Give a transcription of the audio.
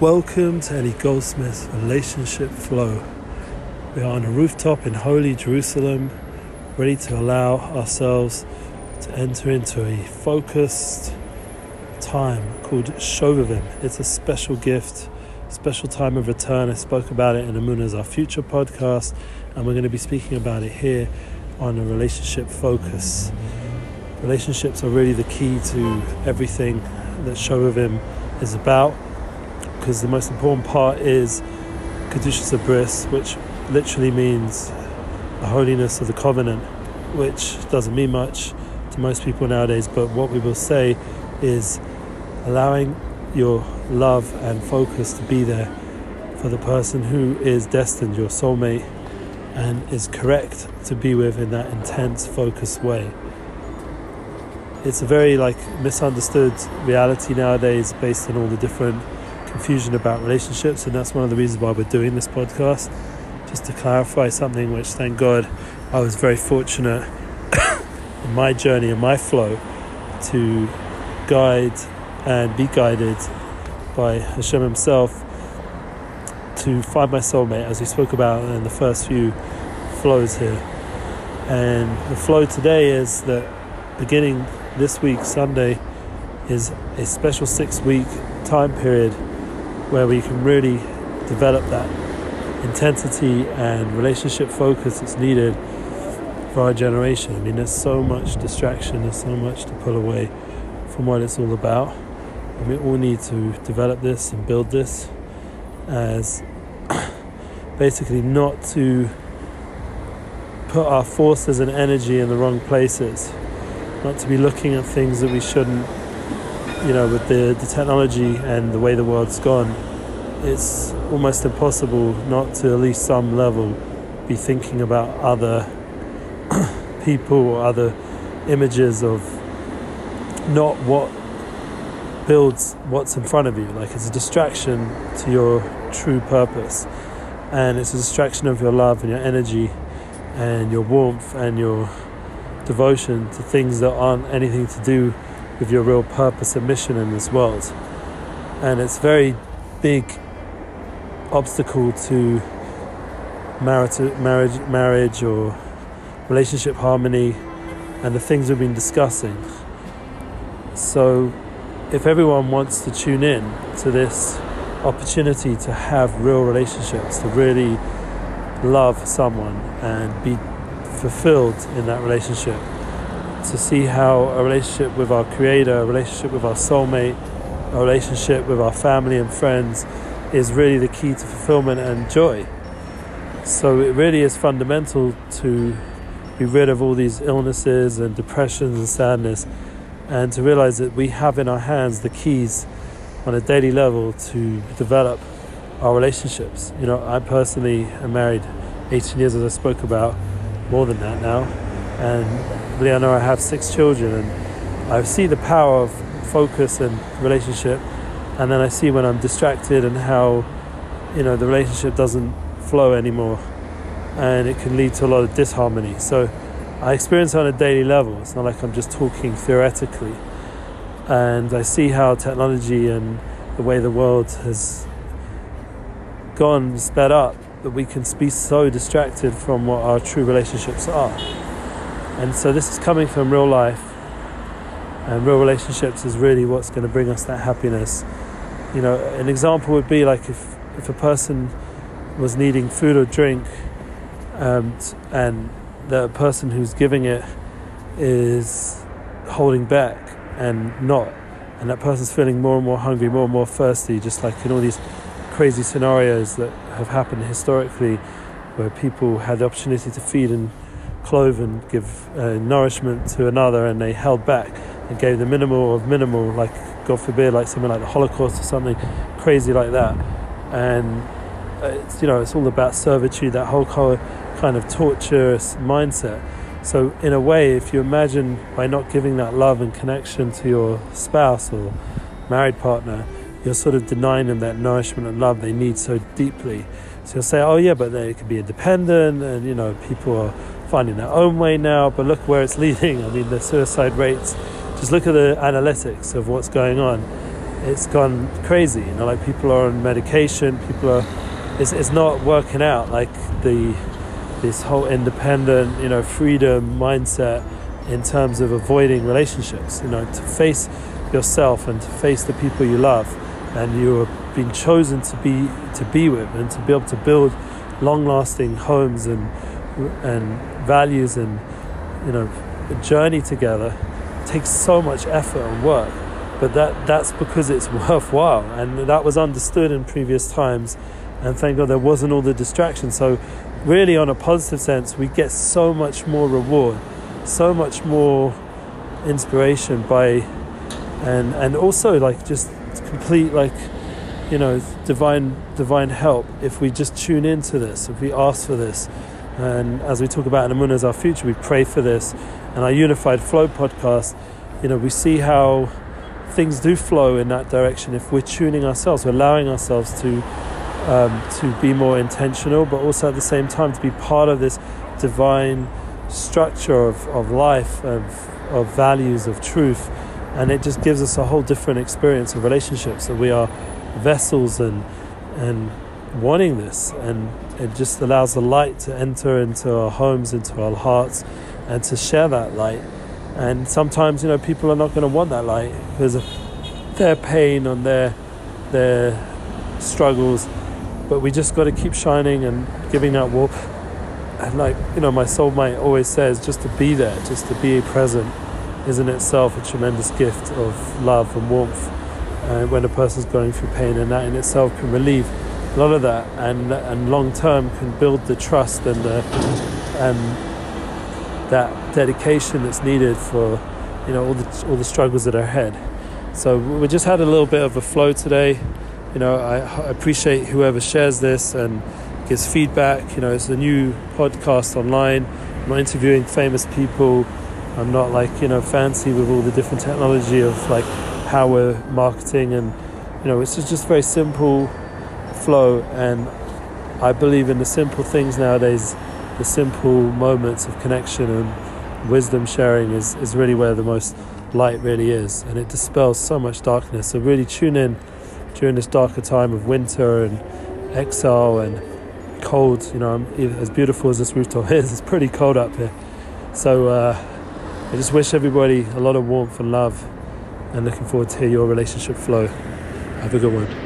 Welcome to Eli Goldsmith's Relationship Flow. We are on a rooftop in holy Jerusalem, ready to allow ourselves to enter into a focused time called Shovavim. It's a special gift, special time of return. I spoke about it in Amuna's Our Future podcast, and we're going to be speaking about it here on a relationship focus. Relationships are really the key to everything that Shovavim is about because the most important part is Kedushas Bris, which literally means the holiness of the covenant, which doesn't mean much to most people nowadays, but what we will say is allowing your love and focus to be there for the person who is destined, your soulmate, and is correct to be with in that intense, focused way. It's a very like misunderstood reality nowadays based on all the different confusion about relationships, and that's one of the reasons why we're doing this podcast, just to clarify something which, thank God, I was very fortunate in my journey and my flow to guide and be guided by Hashem Himself to find my soulmate, as we spoke about in the first few flows here. And the flow today is that beginning this week, Sunday, is a special six week time period where we can really develop that intensity and relationship focus that's needed for our generation. I mean, there's so much distraction, there's so much to pull away from what it's all about. And we all need to develop this and build this as basically not to put our forces and energy in the wrong places, not to be looking at things that we shouldn't you know, with the, the technology and the way the world's gone, it's almost impossible not to at least some level be thinking about other people or other images of not what builds what's in front of you. Like it's a distraction to your true purpose, and it's a distraction of your love and your energy and your warmth and your devotion to things that aren't anything to do with your real purpose and mission in this world. And it's very big obstacle to marriage, marriage, marriage or relationship harmony and the things we've been discussing. So, if everyone wants to tune in to this opportunity to have real relationships, to really love someone and be fulfilled in that relationship, to see how a relationship with our Creator, a relationship with our soulmate, a relationship with our family and friends is really the key to fulfillment and joy. So it really is fundamental to be rid of all these illnesses and depressions and sadness and to realize that we have in our hands the keys on a daily level to develop our relationships. You know, I personally am married 18 years as I spoke about, more than that now and Leonor, I have six children, and I see the power of focus and relationship, and then I see when I'm distracted and how you know the relationship doesn't flow anymore, and it can lead to a lot of disharmony. So I experience it on a daily level. It's not like I'm just talking theoretically, and I see how technology and the way the world has gone sped up that we can be so distracted from what our true relationships are. And so this is coming from real life. And real relationships is really what's going to bring us that happiness. You know, an example would be like if, if a person was needing food or drink um, and the person who's giving it is holding back and not, and that person's feeling more and more hungry, more and more thirsty, just like in all these crazy scenarios that have happened historically where people had the opportunity to feed and clothe and give uh, nourishment to another and they held back and gave the minimal of minimal, like God forbid, like something like the Holocaust or something crazy like that. And it's, you know, it's all about servitude, that whole kind of torturous mindset. So, in a way, if you imagine by not giving that love and connection to your spouse or married partner, you're sort of denying them that nourishment and love they need so deeply. So you'll say, oh yeah, but they can be independent, and you know, people are finding their own way now, but look where it's leading. I mean, the suicide rates, just look at the analytics of what's going on. it's gone crazy. You know, like people are on medication, people are. It's, it's not working out. Like the this whole independent, you know, freedom mindset in terms of avoiding relationships. You know, to face yourself and to face the people you love, and you have been chosen to be to be with and to be able to build long-lasting homes and and values and you know a journey together takes so much effort and work. But that that's because it's worthwhile. And that was understood in previous times. And thank god there wasn't all the distraction so really on a positive sense we get so much more reward so much more inspiration by and and also like just complete like you know divine divine help if we just tune into this if we ask for this and as we talk about in Amun as our future we pray for this. And our unified flow podcast you know we see how things do flow in that direction if we're tuning ourselves we're allowing ourselves to um, to be more intentional but also at the same time to be part of this divine structure of, of life of, of values of truth. And it just gives us a whole different experience of relationships that we are vessels and and wanting this and it just allows the light to enter into our homes into our hearts and to share that light. And sometimes you know people are not going to want that light. Because of their pain and their their struggles but we just got to keep shining and giving that warmth. And like you know my soulmate always says just to be there just to be present is in itself a tremendous gift of love and warmth uh, when a person's going through pain, and that in itself can relieve a lot of that, and and long term can build the trust and the and that dedication that's needed for you know all the all the struggles that are ahead. So we just had a little bit of a flow today. You know, I, appreciate whoever shares this and gives feedback. You know, it's a new podcast online. I'm not interviewing famous people. I'm not like you know fancy with all the different technology of like how we're marketing and you know it's just very simple flow and I believe in the simple things nowadays the simple moments of connection and wisdom sharing is, is really where the most light really is and it dispels so much darkness so really tune in during this darker time of winter and exile and cold you know as beautiful as this rooftop is it's pretty cold up here so uh, I just wish everybody a lot of warmth and love and looking forward to hear your relationship flow. Have a good one.